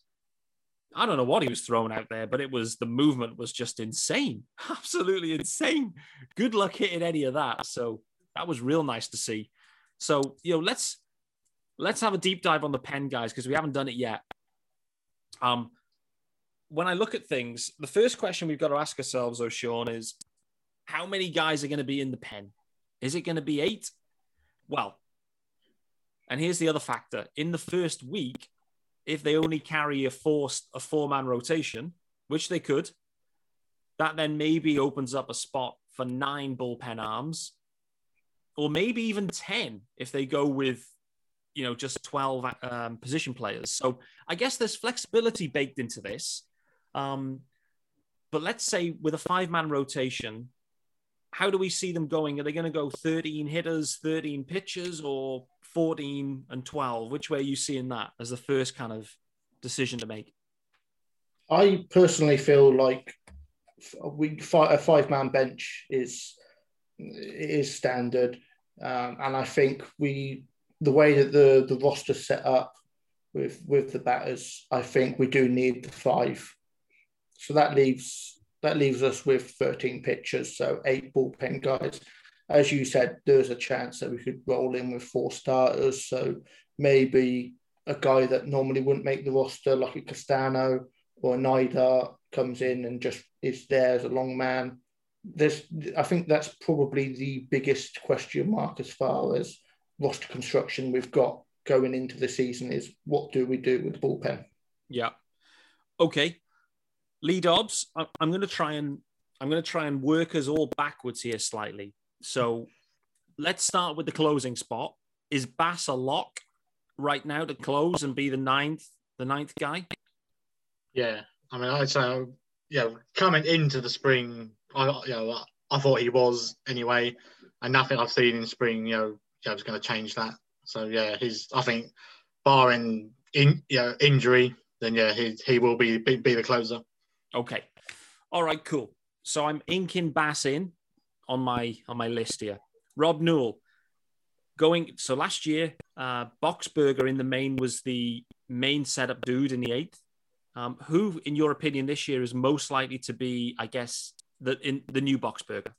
I don't know what he was throwing out there, but it was the movement was just insane. Absolutely insane. Good luck hitting any of that. So that was real nice to see. So, you know, let's let's have a deep dive on the pen guys because we haven't done it yet. Um, when I look at things, the first question we've got to ask ourselves, oh Sean, is how many guys are going to be in the pen? Is it going to be eight? Well, and here's the other factor: in the first week, if they only carry a four a four man rotation, which they could, that then maybe opens up a spot for nine bullpen arms, or maybe even ten if they go with you know just 12 um, position players so i guess there's flexibility baked into this um, but let's say with a five man rotation how do we see them going? Are they going to go 13 hitters, 13 pitchers, or 14 and 12? Which way are you seeing that as the first kind of decision to make? I personally feel like we a five man bench is is standard, um, and I think we the way that the the roster set up with with the batters, I think we do need the five. So that leaves that leaves us with 13 pitchers, so eight bullpen guys. As you said, there's a chance that we could roll in with four starters. So maybe a guy that normally wouldn't make the roster, like a Castano or a Nida, comes in and just is there as a long man. There's, I think that's probably the biggest question mark as far as roster construction we've got going into the season is what do we do with the bullpen? Yeah. Okay. Lee Dobbs, I'm going to try and I'm going to try and work us all backwards here slightly. So let's start with the closing spot. Is Bass a lock right now to close and be the ninth, the ninth guy? Yeah, I mean, I'd say, yeah, coming into the spring, I you know I thought he was anyway, and nothing I've seen in spring, you know, yeah, was going to change that. So yeah, he's I think barring in you know injury, then yeah, he he will be be, be the closer. Okay. All right, cool. So I'm inking Bass in on my on my list here. Rob Newell going so last year, uh Boxberger in the main was the main setup dude in the eighth. Um, who, in your opinion, this year is most likely to be, I guess, the in the new Boxberger?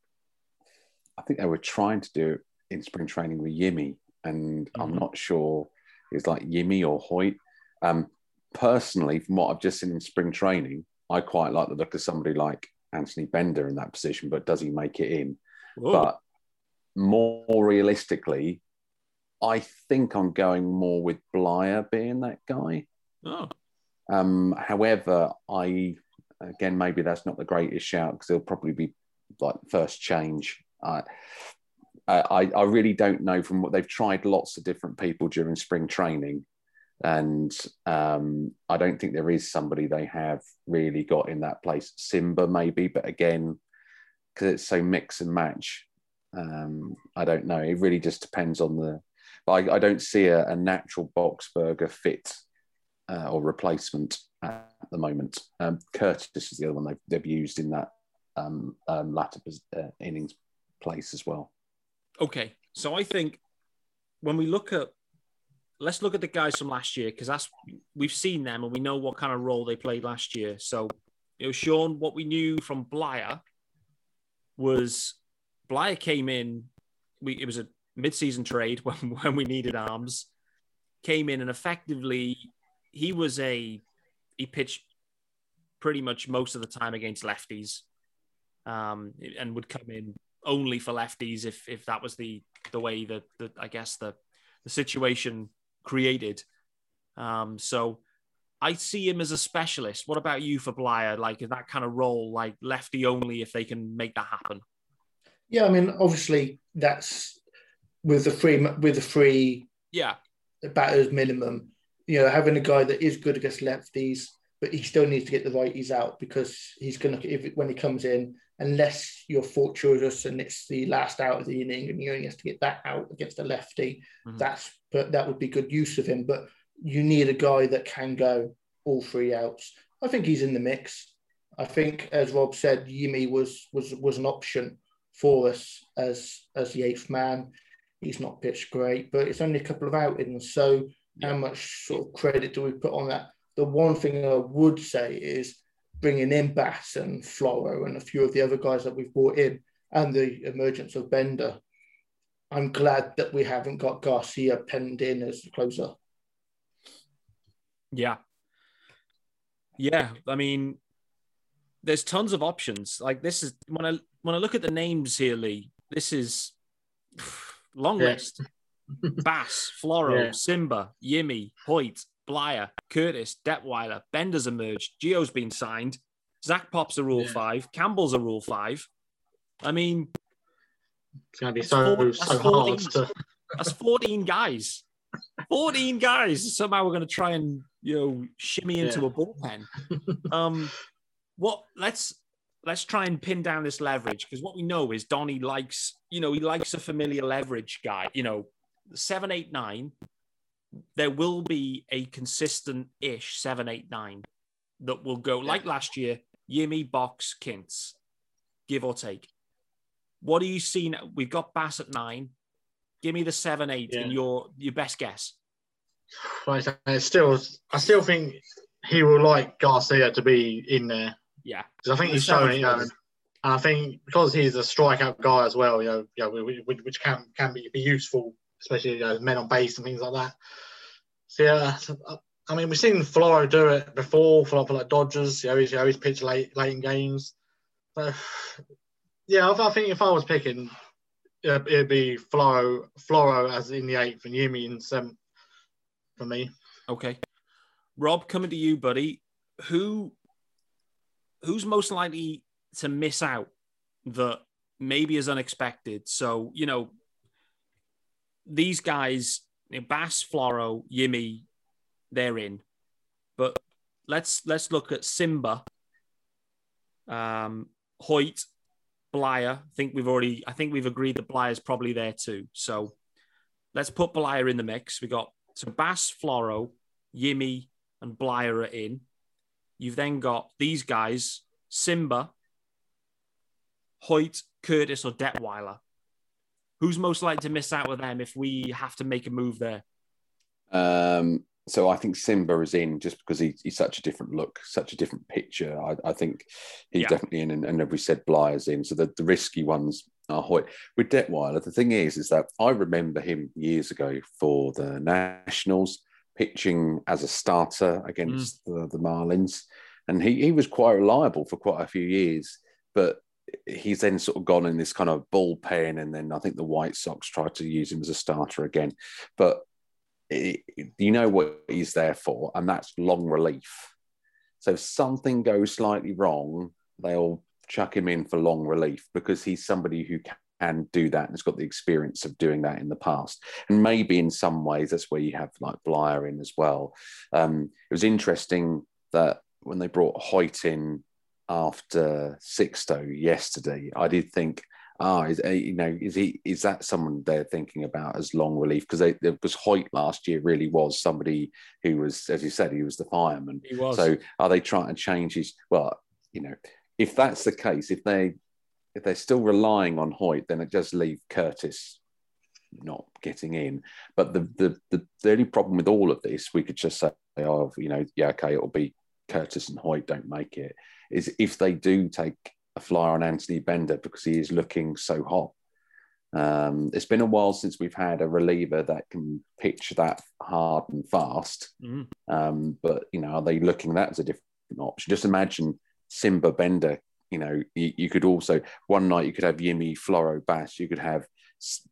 I think they were trying to do it in spring training with Yimi, and mm-hmm. I'm not sure it's like Yimi or Hoyt. Um, personally, from what I've just seen in spring training, I quite like the look of somebody like Anthony Bender in that position, but does he make it in? Whoa. But more realistically, I think I'm going more with Bleier being that guy. Oh. Um, however, I again maybe that's not the greatest shout because he'll probably be like first change. I, I I really don't know from what they've tried lots of different people during spring training, and um, I don't think there is somebody they have really got in that place. Cimber maybe, but again, because it's so mix and match, um, I don't know. It really just depends on the. But I, I don't see a, a natural Boxberger fit uh, or replacement at the moment. Um, Curtiss is the other one they've, they've used in that um, um, latter uh, innings place as well. Okay, so I think when we look at let's look at the guys from last year because that's we've seen them and we know what kind of role they played last year. So, you know, Sean, what we knew from Bleier was Bleier came in. We it was a mid-season trade when when we needed arms. Came in and effectively he was a he pitched pretty much most of the time against lefties, um, and would come in only for lefties if if that was the the way that the I guess the the situation created. Um, so I see him as a specialist. What about you for Bleier? Like is that kind of role, like lefty only, if they can make that happen. Yeah, I mean, obviously that's with the free with the free yeah batters minimum you know, having a guy that is good against lefties, but he still needs to get the righties out because he's going to, if when he comes in, unless you're fortuitous and it's the last out of the inning and you only have to get that out against a lefty, mm-hmm. that's, but that would be good use of him. But you need a guy that can go all three outs. I think he's in the mix. I think, as Rob said, Yimi was was was an option for us as as the eighth man. He's not pitched great, but it's only a couple of outings, so how much sort of credit do we put on that? The one thing I would say is bringing in Bass and Floro and a few of the other guys that we've brought in and the emergence of Bender. I'm glad that we haven't got Garcia penned in as the closer. Yeah. Yeah. I mean, there's tons of options. Like this is when I when I look at the names here, Lee, this is long yeah. list. Bass, Floro, yeah. Cimber, Yimi, Hoyt, Bleier, Curtiss, Detwiler, Bender's emerged, Gio's been signed, Zach Pop's a Rule yeah. 5, Campbell's a Rule 5. I mean, it's going to be so, 14, so 14, hard to... That's 14 guys. 14 guys. Somehow we're going to try and, you know, shimmy into yeah. a bullpen. Um, what, let's, let's try and pin down this leverage because what we know is Donny likes, you know, he likes a familiar leverage guy, you know, seven, eight, nine, there will be a consistent ish seven, eight, nine that will go like last year Yimi, Box, Kints, give or take. What do you see? now? We've got Bass at nine. Give me the seven, eight Yeah. in your your best guess. Like I still, I still think he will like Garcia to be in there Yeah. because I think he's it. You know, and I think because he's a strikeout guy as well, you know, you know, which, which- which can can be, be useful, especially you know, men on base and things like that. So yeah, so, uh, I mean, we've seen Floro do it before for like, Dodgers. You know, he's, you know, he's pitched late late in games. So, yeah, I, I think if I was picking, it'd be Floro, Floro as in the eighth and Yimi in seventh for me. Okay. Rob, coming to you, buddy. Who who's most likely to miss out that maybe is unexpected? So, you know, these guys, Bass, Floro, Yimi, they're in. But let's let's look at Cimber, um, Hoyt, Bleier. I think we've already I think we've agreed that Bleier's probably there too. So let's put Bleier in the mix. We got so Bass, Floro, Yimi, and Bleier are in. You've then got these guys, Cimber, Hoyt, Curtiss, or Detwiler. Who's most likely to miss out with them if we have to make a move there? Um, so I think Cimber is in just because he, he's such a different look, such a different picture. I, I think he's Yeah. definitely in, and, and we said Bleier's in. So the, the risky ones are Hoyt. With Detwiler, the thing is, is that I remember him years ago for the Nationals pitching as a starter against the, the Marlins, and he, he was quite reliable for quite a few years. But he's then sort of gone in this kind of bullpen, and then I think the White Sox tried to use him as a starter again. But it, you know what he's there for, and that's long relief. So if something goes slightly wrong, they'll chuck him in for long relief because he's somebody who can do that and has got the experience of doing that in the past. And maybe in some ways that's where you have like Bleier in as well. Um, it was interesting that when they brought Hoyt in after Sixto yesterday, I did think, ah, is uh, you know, is he is that someone they're thinking about as long relief? Because they because Hoyt last year really was somebody who was, as you said, he was the fireman. He was. So are they trying to change his? Well, you know, if that's the case, if they if they're still relying on Hoyt, then it does leave Curtiss not getting in. But the the the, the only problem with all of this, we could just say, oh, you know, yeah, okay, it'll be Curtiss and Hoyt don't make it. Is if they do take a flyer on Anthony Bender because he is looking so hot. Um, it's been a while since we've had a reliever that can pitch that hard and fast. Mhm. Um, but you know, are they looking that as a different option? Just imagine Cimber Bender. You know, you, you could also one night you could have Yimi Floro Bass. You could have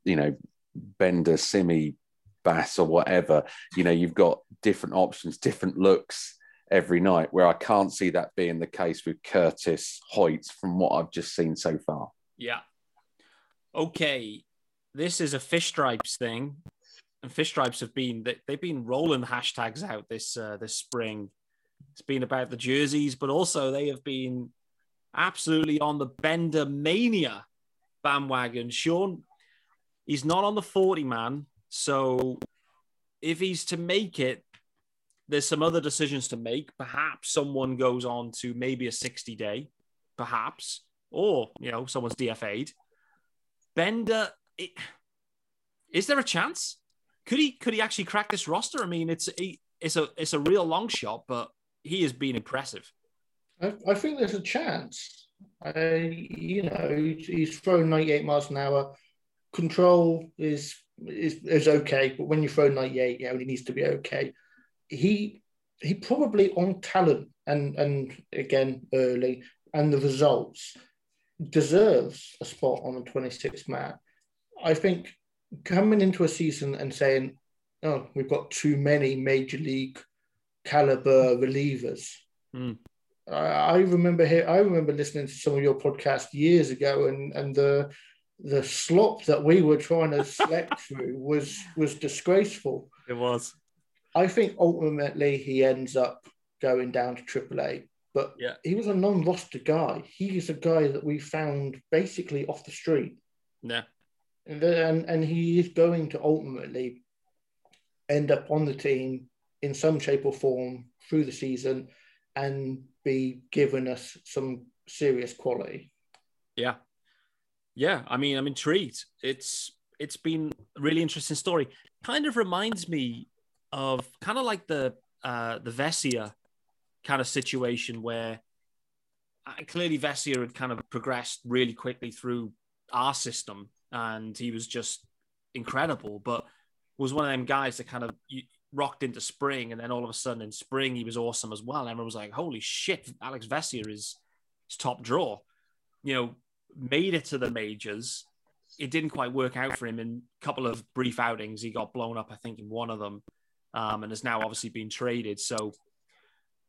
you know Bender Simi Bass or whatever. You know, you've got different options, different looks every night. Where I can't see that being the case with Curtiss Hoyt from what I've just seen so far. Yeah. Okay. This is a fish stripes thing. And fish stripes have been they, they've been rolling hashtags out this uh, this spring. It's been about the jerseys, but also they have been absolutely on the Bender mania bandwagon. Sean, he's not on the 40 man. So if he's to make it, there's some other decisions to make. Perhaps someone goes on to maybe a 60 day, perhaps, or you know, someone's DFA'd. Bender, it, is there a chance? Could he could he actually crack this roster? I mean, it's a, it's a it's a real long shot, but he has been impressive. I, I think there's a chance. You know, he's, throwing 98 miles an hour. Control is is is okay, but when you throw 98, yeah, it needs to be okay. He he probably on talent and and again early and the results deserves a spot on the 26th man. I think coming into a season and saying, "Oh, we've got too many major league caliber relievers." Hmm. I I remember here. I remember listening to some of your podcast years ago, and and the the slop that we were trying to select through was was disgraceful. It was. I think ultimately he ends up going down to AAA, but Yeah. he was a non-roster guy. He is a guy that we found basically off the street. Yeah. and and, and he is going to ultimately end up on the team in some shape or form through the season and be giving us some serious quality. Yeah. Yeah. I mean, I'm intrigued. It's it's been a really interesting story. Kind of reminds me of kind of like the uh the Vesia kind of situation where uh, clearly Vesia had kind of progressed really quickly through our system and he was just incredible, but was one of them guys that kind of rocked into spring, and then all of a sudden in spring he was awesome as well. Everyone was like, "Holy shit, Alex Vesia is, is top draw." You know, made it to the majors. It didn't quite work out for him in a couple of brief outings. He got blown up, I think, in one of them, um, and has now obviously been traded. So,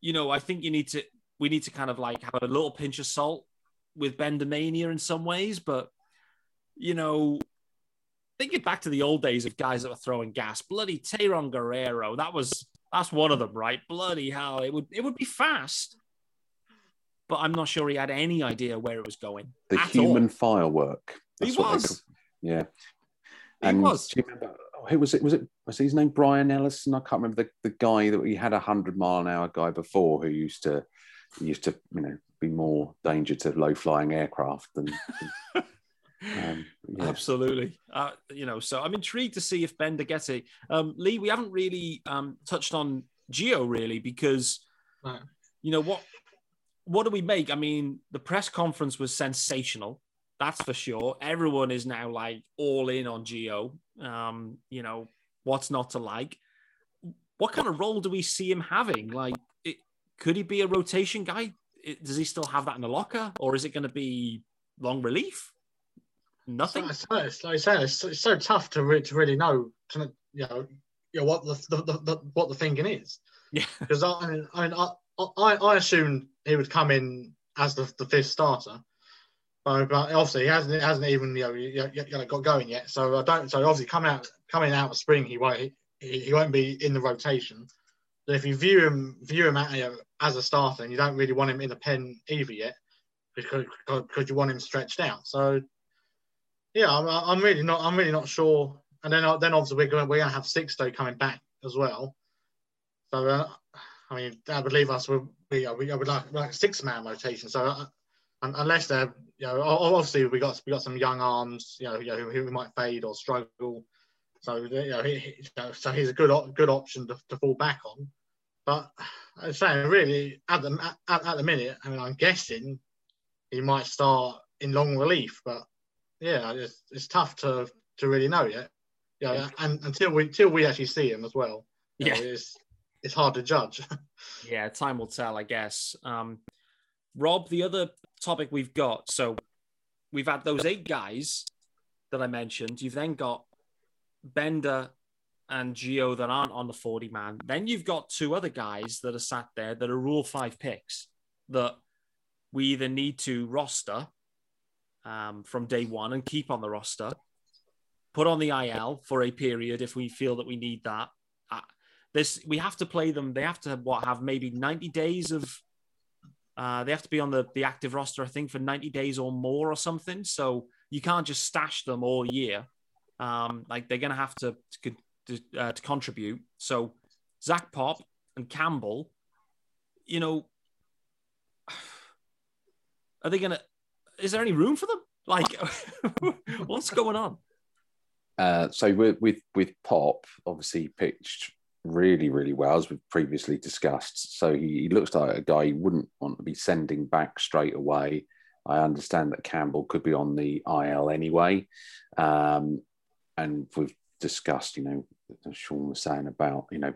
you know, I think you need to we need to kind of like have a little pinch of salt with Bendamania in some ways, but you know, thinking back to the old days of guys that were throwing gas, bloody Tayron Guerrero, that was that's one of them, right? Bloody hell, it would it would be fast, but I'm not sure he had any idea where it was going. The human all. firework. That's he was. yeah. He and was. Do you remember? Oh, who was it? Was it? Was his name Brian Ellington? I can't remember the, the guy that we had a hundred mile an hour guy before who used to used to you know be more danger to low flying aircraft than. Um, yeah. Absolutely. Uh, you know, so I'm intrigued to see if Bender gets it. Um, Lee, we haven't really um, touched on Gio really because, right. you know, what what do we make? I mean, the press conference was sensational. That's for sure. Everyone is now like all in on Gio. Um, you know, what's not to like? What kind of role do we see him having? Like, it, could he be a rotation guy? It, does he still have that in the locker, or is it going to be long relief? Nothing. It's, like I said, it's, it's so tough to, re- to really know, to, you know, you know what the, the, the, the what the thinking is. Yeah. Because I, I mean, I, I, I assumed he would come in as the, the fifth starter, but, obviously he hasn't hasn't even you know, you know, got going yet. So I don't. So obviously coming out coming out of spring, he won't he, he won't be in the rotation. But if you view him view him at, you know, as a starter, and you don't really want him in the pen either yet, because because you want him stretched out. So yeah, I'm, I'm really not. I'm really not sure. And then, then obviously we're going we're going to have Sixto coming back as well. So uh, I mean, that would leave us with we we would like like six man rotation. So uh, unless they're you know obviously we got we got some young arms you know, you know who, who might fade or struggle. So you know, he, so he's a good good option to, to fall back on. But I'm saying really at the at, at the minute, I mean, I'm guessing he might start in long relief, but yeah, it's, it's tough to to really know yet. Yeah, yeah. and until we until we actually see him as well. Yeah, know, it's it's hard to judge. yeah, time will tell, I guess. Um, Rob, the other topic we've got, so we've had those eight guys that I mentioned. You've then got Bender and Gio that aren't on the 40 man. Then you've got two other guys that are sat there that are rule five picks that we either need to roster um, from day one and keep on the roster. Put on the IL for a period if we feel that we need that. Uh, this we have to play them. They have to what have maybe ninety days of. Uh, they have to be on the the active roster, I think, for ninety days or more or something. So you can't just stash them all year. Um, like they're going to have to to, uh, to contribute. So Zach Pop and Campbell, you know, are they going to? is there any room for them? Like, what's going on? Uh, so with, with with Pop, obviously pitched really really well as we've previously discussed. So he, he looks like a guy you wouldn't want to be sending back straight away. I understand that Campbell could be on the IL anyway, um, and we've discussed, you know, Sean was saying about you know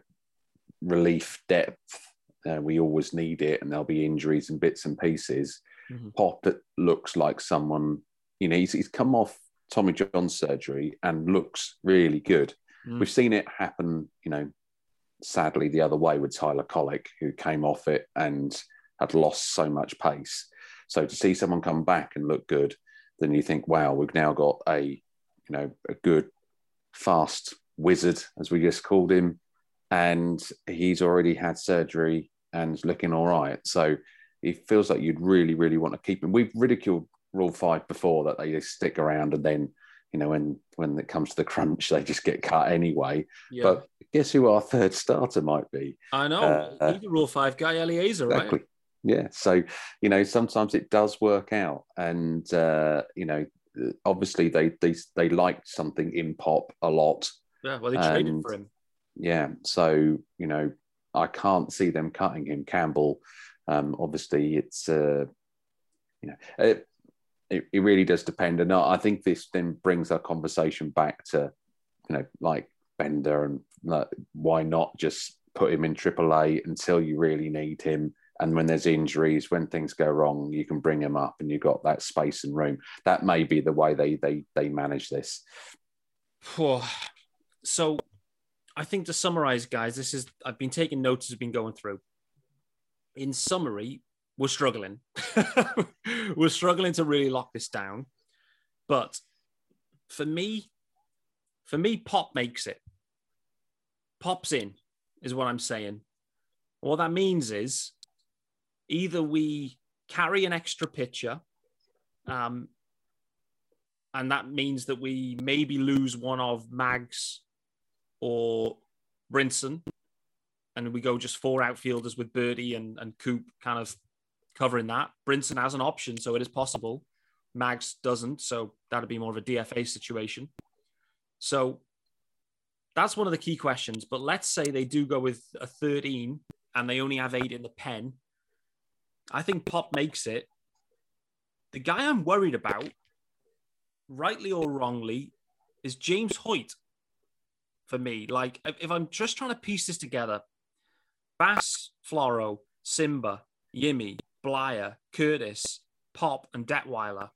relief depth. Uh, we always need it, and there'll be injuries and bits and pieces mm-hmm. Pop that looks like someone, you know, he's, he's come off Tommy John surgery and looks really good. Mm. We've seen it happen, you know, sadly the other way with Tyler Kolek, who came off it and had lost so much pace. So to see someone come back and look good, then you think, wow, we've now got a, you know, a good, fast wizard, as we just called him, and he's already had surgery and looking all right. So it feels like you'd really, really want to keep him. We've ridiculed Rule Five before that they stick around and then you know, when when it comes to the crunch, they just get cut anyway. Yeah. But guess who our third starter might be? I know. uh, Rule 5 guy, Elieser, Exactly. right? Yeah. So, you know, sometimes it does work out. And, uh, you know, obviously they, they, they liked something in pop a lot. Yeah, well, they traded And- for him. Yeah. So, you know, I can't see them cutting him. Campbell, um, obviously it's, uh, you know, it, it, it really does depend. And I think this then brings our conversation back to, you know, like Bender and like, why not just put him in AAA until you really need him. And when there's injuries, when things go wrong, you can bring him up and you've got that space and room. That may be the way they they they manage this. So I think to summarize, guys, this is I've been taking notes as I've been going through. In summary, we're struggling. we're struggling to really lock this down. But for me, for me, pop makes it. Pops in, is what I'm saying. What that means is either we carry an extra pitcher, um, and that means that we maybe lose one of Mags or Brinson, and we go just four outfielders with Berti and, and Coop kind of covering that. Brinson has an option, so it is possible. Mags doesn't, so that'd be more of a DFA situation. So that's one of the key questions. But let's say they do go with a 13 and they only have eight in the pen. I think Pop makes it. The guy I'm worried about, rightly or wrongly, is James Hoyt for me. Like, if I'm just trying to piece this together, Bass, Floro, Cimber, Yimi, Bleier, Curtiss, Pop, and Detwiler.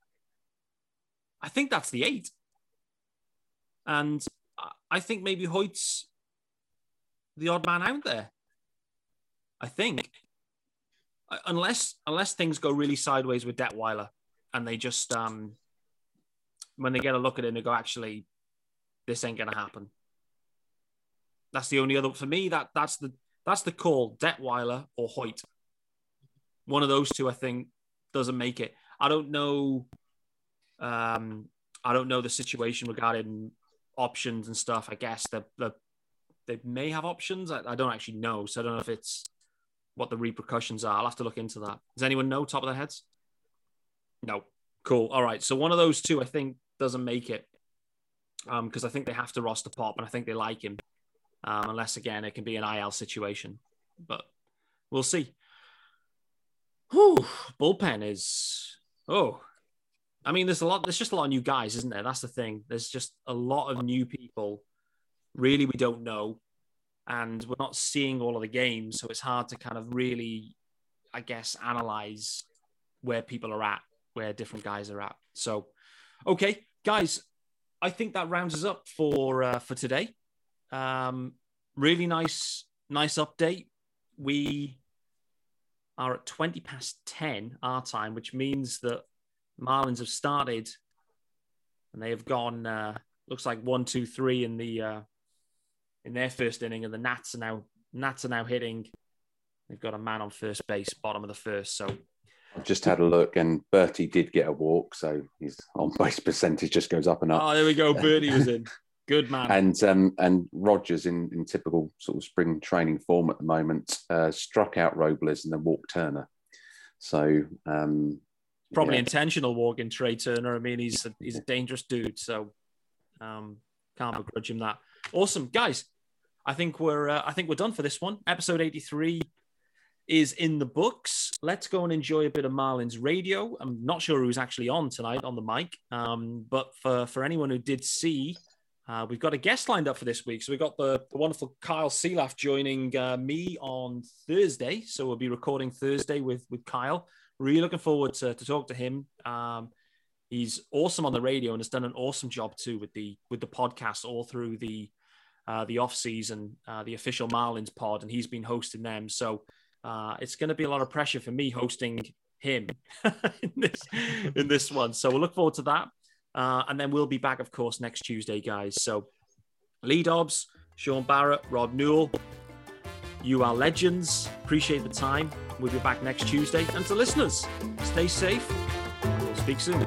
I think that's the eight. And I- think maybe Hoyt's the odd man out there. I think. Uh, Unless unless things go really sideways with Detwiler and they just um when they get a look at it and they go, actually, this ain't gonna happen. That's the only other for me. That that's the that's the call. Detwiler or Hoyt. One of those two, I think, doesn't make it. I don't know. Um, I don't know the situation regarding options and stuff. I guess that the, they may have options. I, I don't actually know, so I don't know if it's what the repercussions are. I'll have to look into that. Does anyone know top of their heads? No. Cool. All right. So one of those two, I think, doesn't make it because I think they have to roster pop, and I think they like him. Um, unless again, it can be an IL situation, but we'll see. Whew, bullpen is oh, I mean, there's a lot. There's just a lot of new guys, isn't there? That's the thing. There's just a lot of new people. Really, we don't know, and we're not seeing all of the games, so it's hard to kind of really, I guess, analyze where people are at, where different guys are at. So, okay, guys, I think that rounds us up for uh, for today. Um, really nice, nice update. We are at 20 past 10 our time, which means that Marlins have started and they have gone, uh, looks like one, two, three in the, uh, in their first inning, and the Nats are now, Nats are now hitting. They've got a man on first base, bottom of the first. So, I've just had a look, and Berti did get a walk, so his on base percentage just goes up and up. oh, there we go. Berti was in. Good man. And um, and Rogers in, in typical sort of spring training form at the moment uh, struck out Robles and then walked Turner. So um, Probably yeah. intentional walking Trey Turner. I mean, he's a, he's a dangerous dude. So, um, can't begrudge him that. Awesome, guys. I think we're uh, I think we're done for this one. Episode eighty three is in the books. Let's go and enjoy a bit of Marlins radio. I'm not sure who's actually on tonight on the mic, um, but for for anyone who did see, uh, we've got a guest lined up for this week. So we've got the, the wonderful Kyle Sielaff joining uh, me on Thursday. So we'll be recording Thursday with with Kyle. Really looking forward to, to talk to him. Um, he's awesome on the radio and has done an awesome job too with the with the podcast all through the uh, the off season, uh, the official Marlins pod, and he's been hosting them. So uh, it's going to be a lot of pressure for me hosting him in this in this one. So we'll look forward to that, uh, and then we'll be back, of course, next Tuesday, guys. So Lee Dobbs, Sean Barrett, Rob Newell, you are legends. Appreciate the time. We'll be back next Tuesday. And to listeners, stay safe. We'll speak soon.